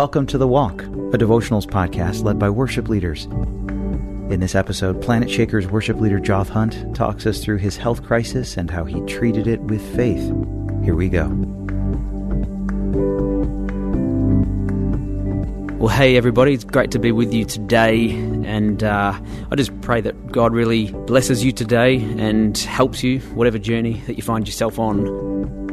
welcome to The Walk, a devotionals podcast led by worship leaders. In this episode, Planetshakers worship leader Joth Hunt talks us through his health crisis and how he treated it with faith. Here we go. Well, hey, everybody, it's great to be with you today. And uh, I just pray that God really blesses you today and helps you, whatever journey that you find yourself on.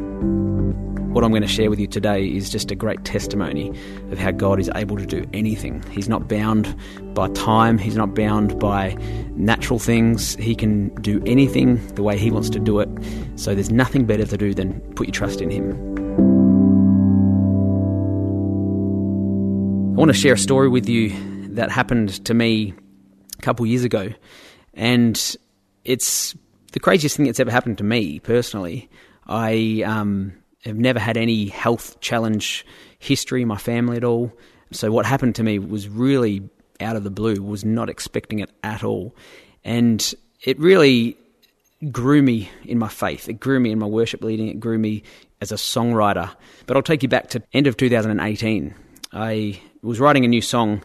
What I'm going to share with you today is just a great testimony of how God is able to do anything. He's not bound by time, He's not bound by natural things. He can do anything the way He wants to do it. So there's nothing better to do than put your trust in Him. I want to share a story with you that happened to me a couple years ago. And it's the craziest thing that's ever happened to me personally. I um, have never had any health challenge history in my family at all. So what happened to me was really out of the blue, was not expecting it at all. And it really grew me in my faith. It grew me in my worship leading. It grew me as a songwriter. But I'll take you back to end of 2018. I was writing a new song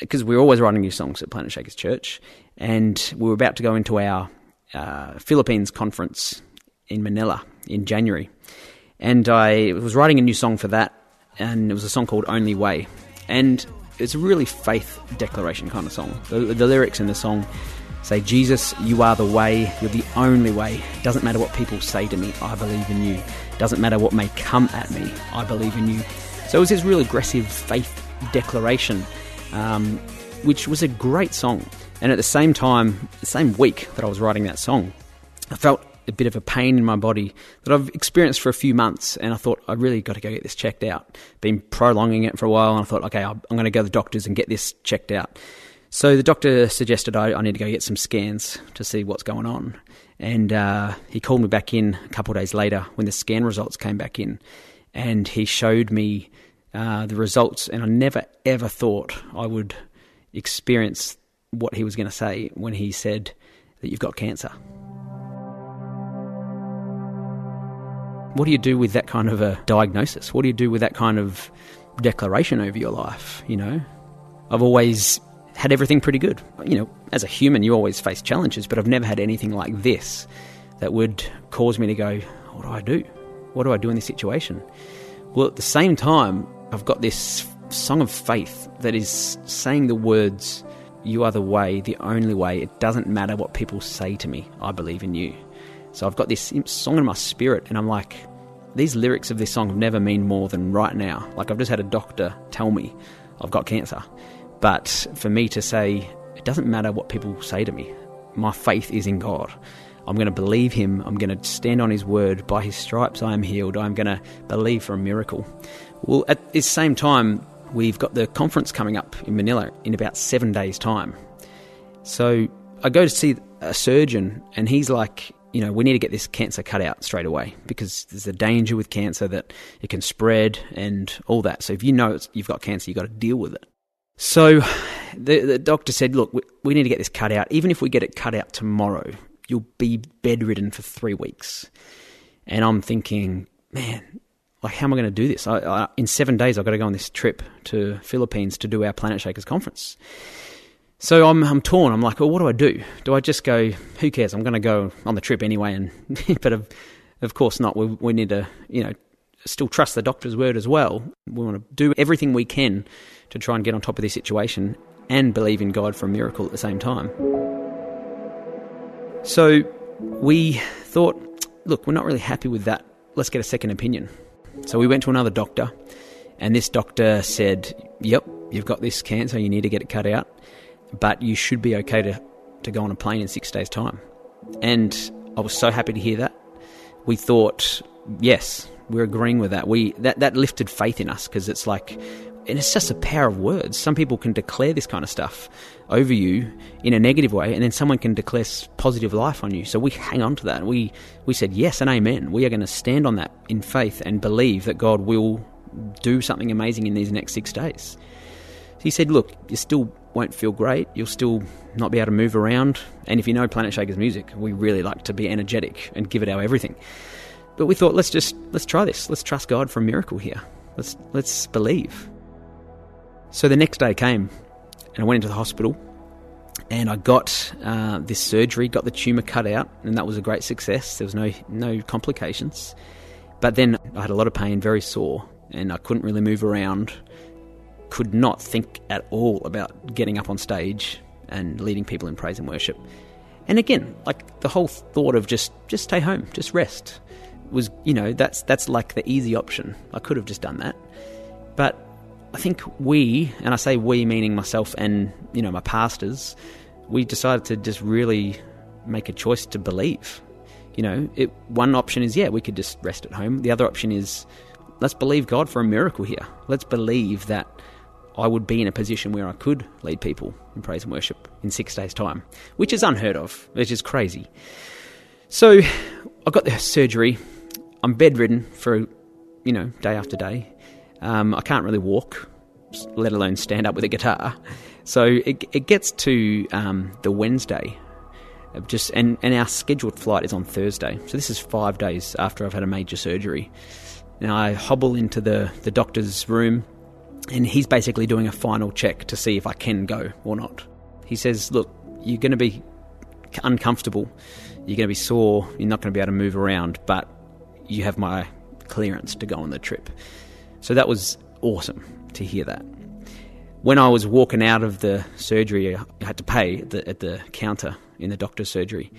because we are always writing new songs at Planetshakers Church, and we were about to go into our uh, Philippines conference in Manila in January and I was writing a new song for that, and it was a song called Only Way. And it's a really faith declaration kind of song. The, the, lyrics in the song say, Jesus, you are the way, you're the only way. Doesn't matter what people say to me, I believe in you. Doesn't matter what may come at me, I believe in you. So it was this real aggressive faith declaration, um, which was a great song. And at the same time, the same week that I was writing that song, I felt a bit of a pain in my body that I've experienced for a few months, and I thought I really got to go get this checked out. Been prolonging it for a while, and I thought, okay, I'm going to go to the doctors and get this checked out. So the doctor suggested I, I need to go get some scans to see what's going on, and uh, he called me back in a couple of days later when the scan results came back in, and he showed me uh, the results, and I never ever thought I would experience what he was going to say when he said that you've got cancer. What do you do with that kind of a diagnosis? What do you do with that kind of declaration over your life? You know, I've always had everything pretty good. You know, as a human, you always face challenges, but I've never had anything like this that would cause me to go, What do I do? What do I do in this situation? Well, at the same time, I've got this song of faith that is saying the words, You are the way, the only way. It doesn't matter what people say to me, I believe in you. So I've got this song in my spirit, and I'm like, these lyrics of this song have never mean more than right now. Like I've just had a doctor tell me I've got cancer. But for me to say, it doesn't matter what people say to me, my faith is in God. I'm going to believe Him. I'm going to stand on His word. By His stripes, I am healed. I'm going to believe for a miracle. Well, at the same time, we've got the conference coming up in Manila in about seven days' time. So I go to see a surgeon, and he's like, you know, we need to get this cancer cut out straight away because there's a danger with cancer that it can spread and all that. So if you know you've got cancer, you've got to deal with it. So the, the doctor said, look, we, we need to get this cut out. Even if we get it cut out tomorrow, you'll be bedridden for three weeks. And I'm thinking, man, like, how am I going to do this? I, I, in seven days, I've got to go on this trip to Philippines to do our Planetshakers conference. So I'm, I'm torn. I'm like, well, what do I do? Do I just go, who cares? I'm going to go on the trip anyway. And But of, of course not. We, we need to, you know, still trust the doctor's word as well. We want to do everything we can to try and get on top of this situation and believe in God for a miracle at the same time. So we thought, look, we're not really happy with that. Let's get a second opinion. So we went to another doctor, and this doctor said, yep, you've got this cancer, you need to get it cut out but you should be okay to, to go on a plane in six days' time. And I was so happy to hear that. We thought, yes, we're agreeing with that. We that that lifted faith in us because it's like, and it's just a power of words. Some people can declare this kind of stuff over you in a negative way, and then someone can declare positive life on you. So we hang on to that. We we said yes and amen. We are going to stand on that in faith and believe that God will do something amazing in these next six days. He said, look, you're still won't feel great. You'll still not be able to move around. And if you know Planetshakers music, we really like to be energetic and give it our everything. But we thought, let's just let's try this. Let's trust God for a miracle here. Let's let's believe. So the next day came, and I went into the hospital, and I got uh, this surgery, got the tumour cut out, and that was a great success. There was no no complications. But then I had a lot of pain, very sore, and I couldn't really move around. Could not think at all about getting up on stage and leading people in praise and worship. And again, like the whole thought of just just stay home, just rest, was you know that's that's like the easy option. I could have just done that, but I think we, and I say we meaning myself and you know my pastors, we decided to just really make a choice to believe. You know, it, one option is yeah, we could just rest at home. The other option is let's believe God for a miracle here. Let's believe that I would be in a position where I could lead people in praise and worship in six days' time, which is unheard of, which is crazy. So I got the surgery. I'm bedridden for, you know, day after day. Um, I can't really walk, let alone stand up with a guitar. So it, it gets to um, the Wednesday, just and, and our scheduled flight is on Thursday. So this is five days after I've had a major surgery. And I hobble into the, the doctor's room, and he's basically doing a final check to see if I can go or not. He says, Look, you're going to be uncomfortable, you're going to be sore, you're not going to be able to move around, but you have my clearance to go on the trip. So that was awesome to hear that. When I was walking out of the surgery, I had to pay at the, at the counter in the doctor's surgery.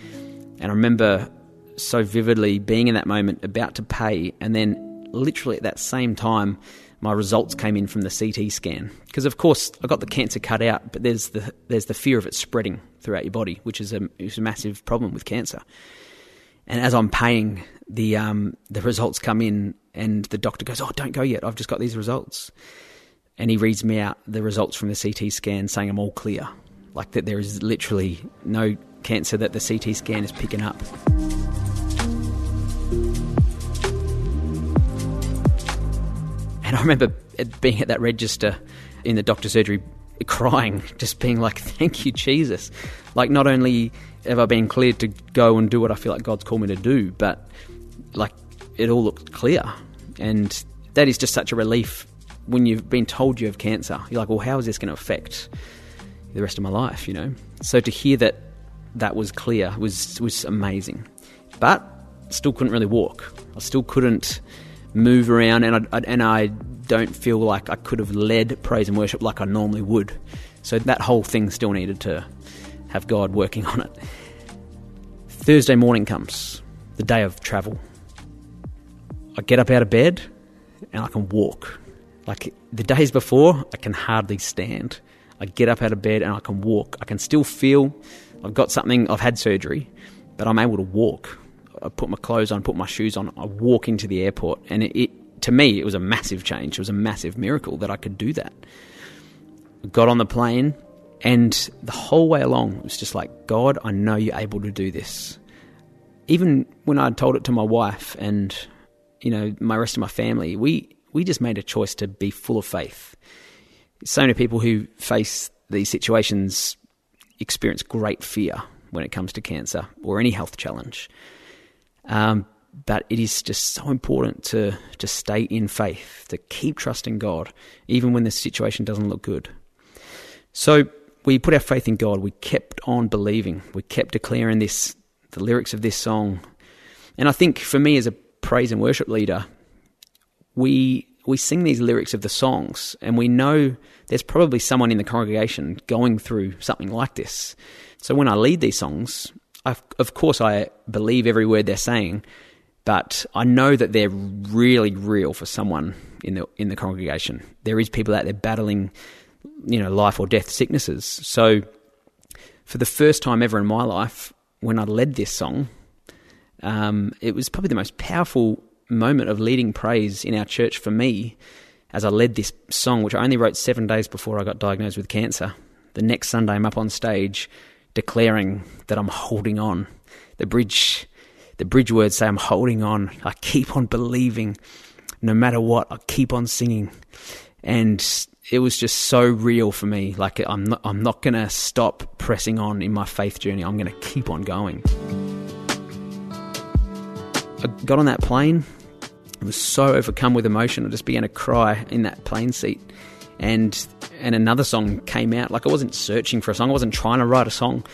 And I remember so vividly being in that moment, about to pay, and then literally at that same time, my results came in from the CT scan. Because of course I got the cancer cut out, but there's the there's the fear of it spreading throughout your body, which is a, is a massive problem with cancer. And as I'm paying, the um, the results come in, and the doctor goes, "Oh, don't go yet. I've just got these results." And he reads me out the results from the CT scan, saying I'm all clear, like that there is literally no cancer that the CT scan is picking up. And I remember being at that register in the doctor's surgery crying, just being like, thank you, Jesus. Like, not only have I been cleared to go and do what I feel like God's called me to do, but like, it all looked clear. And that is just such a relief when you've been told you have cancer. You're like, well, how is this going to affect the rest of my life, you know? So to hear that that was clear was, was amazing. But still couldn't really walk. I still couldn't move around, and I, and I don't feel like I could have led praise and worship like I normally would. So that whole thing still needed to have God working on it. Thursday morning comes, the day of travel. I get up out of bed and I can walk. Like the days before, I can hardly stand. I get up out of bed and I can walk. I can still feel I've got something, I've had surgery, but I'm able to walk. I put my clothes on, put my shoes on, I walk into the airport, and it, it, to me it was a massive change. It was a massive miracle that I could do that. Got on the plane, and the whole way along it was just like, God, I know you're able to do this. Even when I told it to my wife and you know my rest of my family, we we just made a choice to be full of faith. So many people who face these situations experience great fear when it comes to cancer or any health challenge. Um, but it is just so important to to stay in faith, to keep trusting God, even when the situation doesn't look good. So we put our faith in God. We kept on believing. We kept declaring this, the lyrics of this song. And I think for me as a praise and worship leader, we we sing these lyrics of the songs, and we know there's probably someone in the congregation going through something like this. So when I lead these songs, I've, of course, I believe every word they're saying, but I know that they're really real for someone in the in the congregation. There is people out there battling, you know, life or death sicknesses. So, for the first time ever in my life, when I led this song, um, it was probably the most powerful moment of leading praise in our church for me as I led this song, which I only wrote seven days before I got diagnosed with cancer. The next Sunday, I'm up on stage declaring that I'm holding on. The bridge, the bridge words say I'm holding on. I keep on believing, no matter what. I keep on singing, and it was just so real for me. Like I'm not, I'm not gonna stop pressing on in my faith journey. I'm gonna keep on going. I got on that plane. I was so overcome with emotion. I just began to cry in that plane seat, and and another song came out. Like I wasn't searching for a song, I wasn't trying to write a song.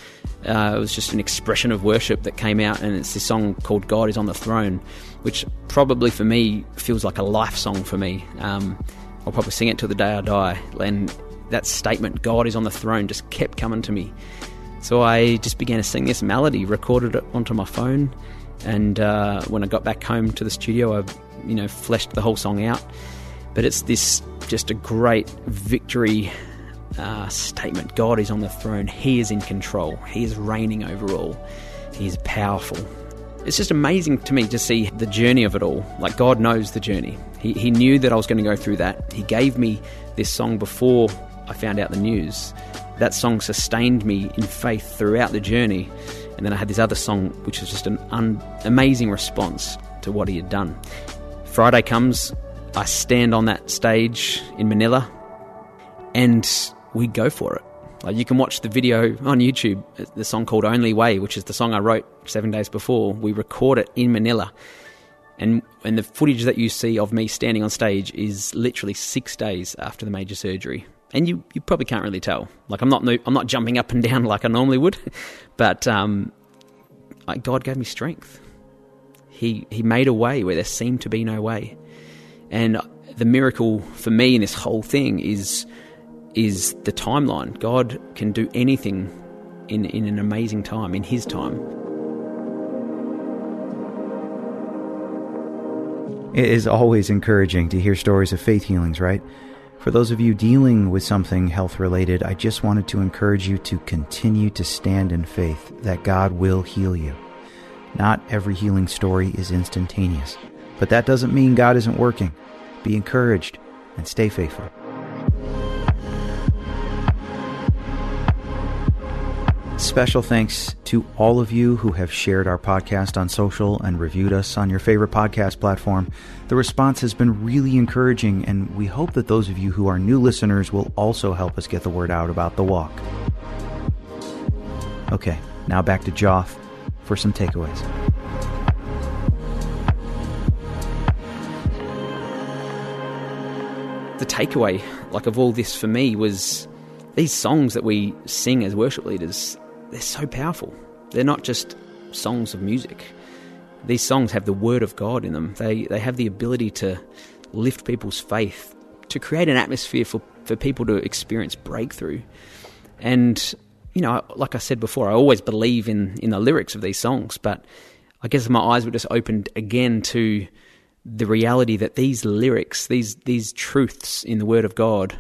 Uh, it was just an expression of worship that came out, and it's this song called "God Is on the Throne," which probably for me feels like a life song for me. Um, I'll probably sing it till the day I die, and that statement, "God is on the throne," just kept coming to me. So I just began to sing this melody, recorded it onto my phone, and uh, when I got back home to the studio, I, you know, fleshed the whole song out. But it's this just a great victory uh, statement. God is on the throne. He is in control. He is reigning over all. He is powerful. It's just amazing to me to see the journey of it all. Like God knows the journey. He, he knew that I was going to go through that. He gave me this song before I found out the news that song sustained me in faith throughout the journey. And then I had this other song, which was just an un- amazing response to what he had done. Friday comes, I stand on that stage in Manila, and we go for it. Like you can watch the video on YouTube, the song called Only Way, which is the song I wrote seven days before. We record it in Manila. And, and the footage that you see of me standing on stage is literally six days after the major surgery and you, you probably can't really tell. Like I'm not I'm not jumping up and down like I normally would, but um, God gave me strength. He He made a way where there seemed to be no way, and the miracle for me in this whole thing is is the timeline. God can do anything in in an amazing time in His time. It is always encouraging to hear stories of faith healings, right? For those of you dealing with something health related, I just wanted to encourage you to continue to stand in faith that God will heal you. Not every healing story is instantaneous, but that doesn't mean God isn't working. Be encouraged and stay faithful. Special thanks to all of you who have shared our podcast on social and reviewed us on your favorite podcast platform. The response has been really encouraging, and we hope that those of you who are new listeners will also help us get the word out about the walk. Okay, now back to Joth for some takeaways. The takeaway, like of all this for me, was these songs that we sing as worship leaders they're so powerful. They're not just songs of music. These songs have the word of God in them. They they have the ability to lift people's faith, to create an atmosphere for, for people to experience breakthrough. And you know, like I said before, I always believe in in the lyrics of these songs, but I guess my eyes were just opened again to the reality that these lyrics, these these truths in the Word of God,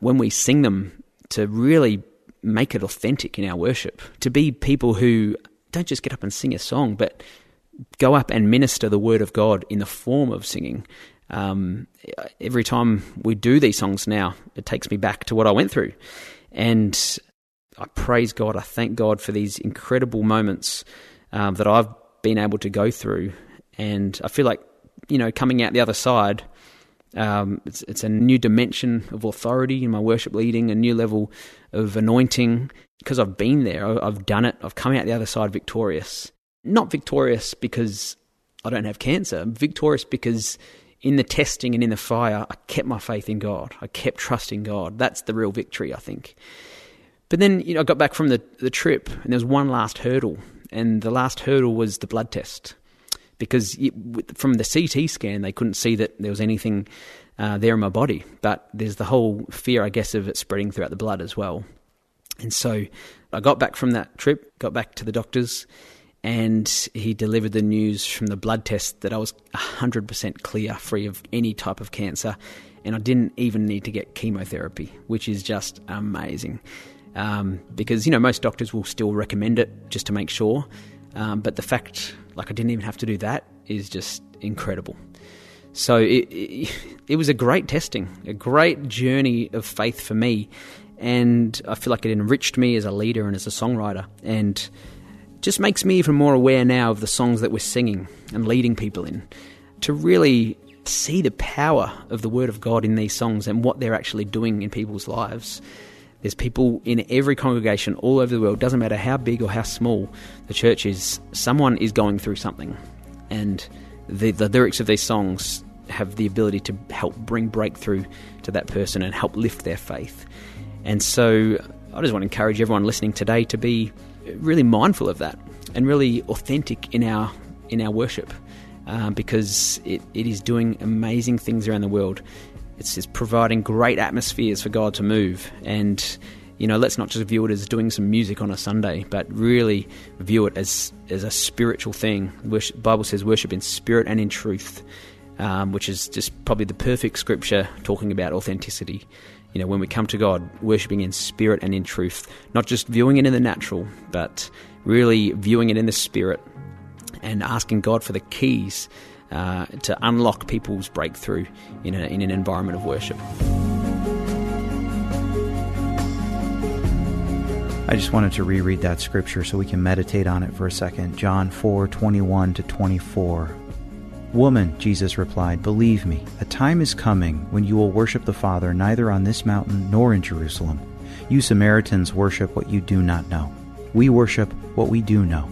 when we sing them, to really make it authentic in our worship, to be people who don't just get up and sing a song, but go up and minister the word of God in the form of singing. Um, every time we do these songs now, it takes me back to what I went through. And I praise God, I thank God for these incredible moments um, that I've been able to go through. And I feel like, you know, coming out the other side, um, it's, it's a new dimension of authority in my worship leading, a new level of anointing. Because I've been there, I've done it, I've come out the other side victorious. Not victorious because I don't have cancer, victorious because in the testing and in the fire, I kept my faith in God. I kept trusting God. That's the real victory, I think. But then, you know, I got back from the, the trip and there was one last hurdle. And the last hurdle was the blood test because it, from the CT scan they couldn't see that there was anything uh, there in my body. But there's the whole fear, I guess, of it spreading throughout the blood as well. And so I got back from that trip, got back to the doctors, and he delivered the news from the blood test that I was 100% clear, free of any type of cancer, and I didn't even need to get chemotherapy, which is just amazing. Um, because you know most doctors will still recommend it just to make sure, um, but the fact like I didn't even have to do that is just incredible. So it, it, it was a great testing, a great journey of faith for me, and I feel like it enriched me as a leader and as a songwriter, and just makes me even more aware now of the songs that we're singing and leading people in, to really see the power of the Word of God in these songs and what they're actually doing in people's lives. There's people in every congregation all over the world, doesn't matter how big or how small the church is, someone is going through something. And the, the lyrics of these songs have the ability to help bring breakthrough to that person and help lift their faith. And so I just want to encourage everyone listening today to be really mindful of that and really authentic in our in our worship um, because it, it is doing amazing things around the world. It's, it's providing great atmospheres for God to move and you know, let's not just view it as doing some music on a Sunday, but really view it as as a spiritual thing. The Bible says worship in spirit and in truth, um, which is just probably the perfect scripture talking about authenticity. You know, when we come to God, worshiping in spirit and in truth, not just viewing it in the natural, but really viewing it in the spirit and asking God for the keys uh, to unlock people's breakthrough in, a, in an environment of worship. I just wanted to reread that scripture so we can meditate on it for a second. John 4 21 to 24. Woman, Jesus replied, believe me, a time is coming when you will worship the Father neither on this mountain nor in Jerusalem. You Samaritans worship what you do not know. We worship what we do know,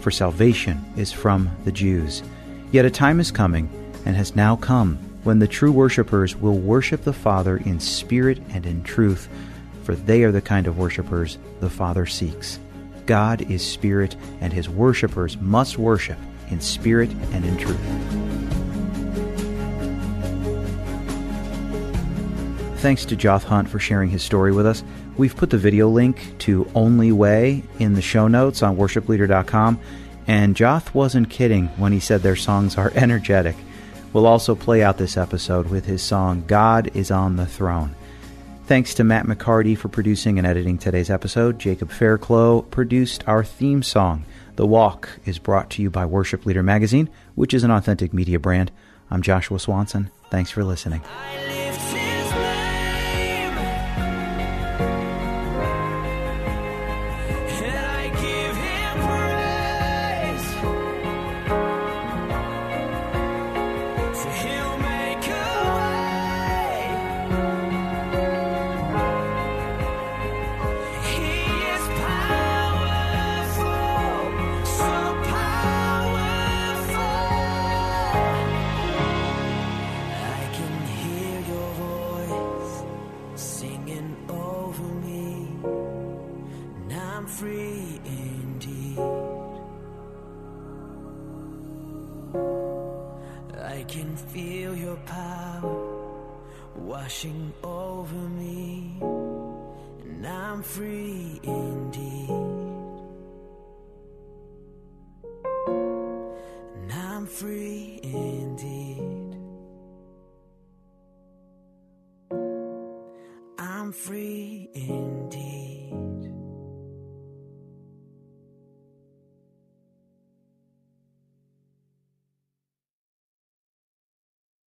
for salvation is from the Jews. Yet a time is coming, and has now come, when the true worshippers will worship the Father in spirit and in truth for they are the kind of worshippers the Father seeks. God is spirit, and his worshippers must worship in spirit and in truth. Thanks to Joth Hunt for sharing his story with us. We've put the video link to Only Way in the show notes on worshipleader.com, and Joth wasn't kidding when he said their songs are energetic. We'll also play out this episode with his song God is on the Throne. Thanks to Matt McCarty for producing and editing today's episode. Jacob Fairclough produced our theme song. The Walk is brought to you by Worship Leader Magazine, which is an authentic media brand. I'm Joshua Swanson. Thanks for listening. I'm free indeed. And I'm free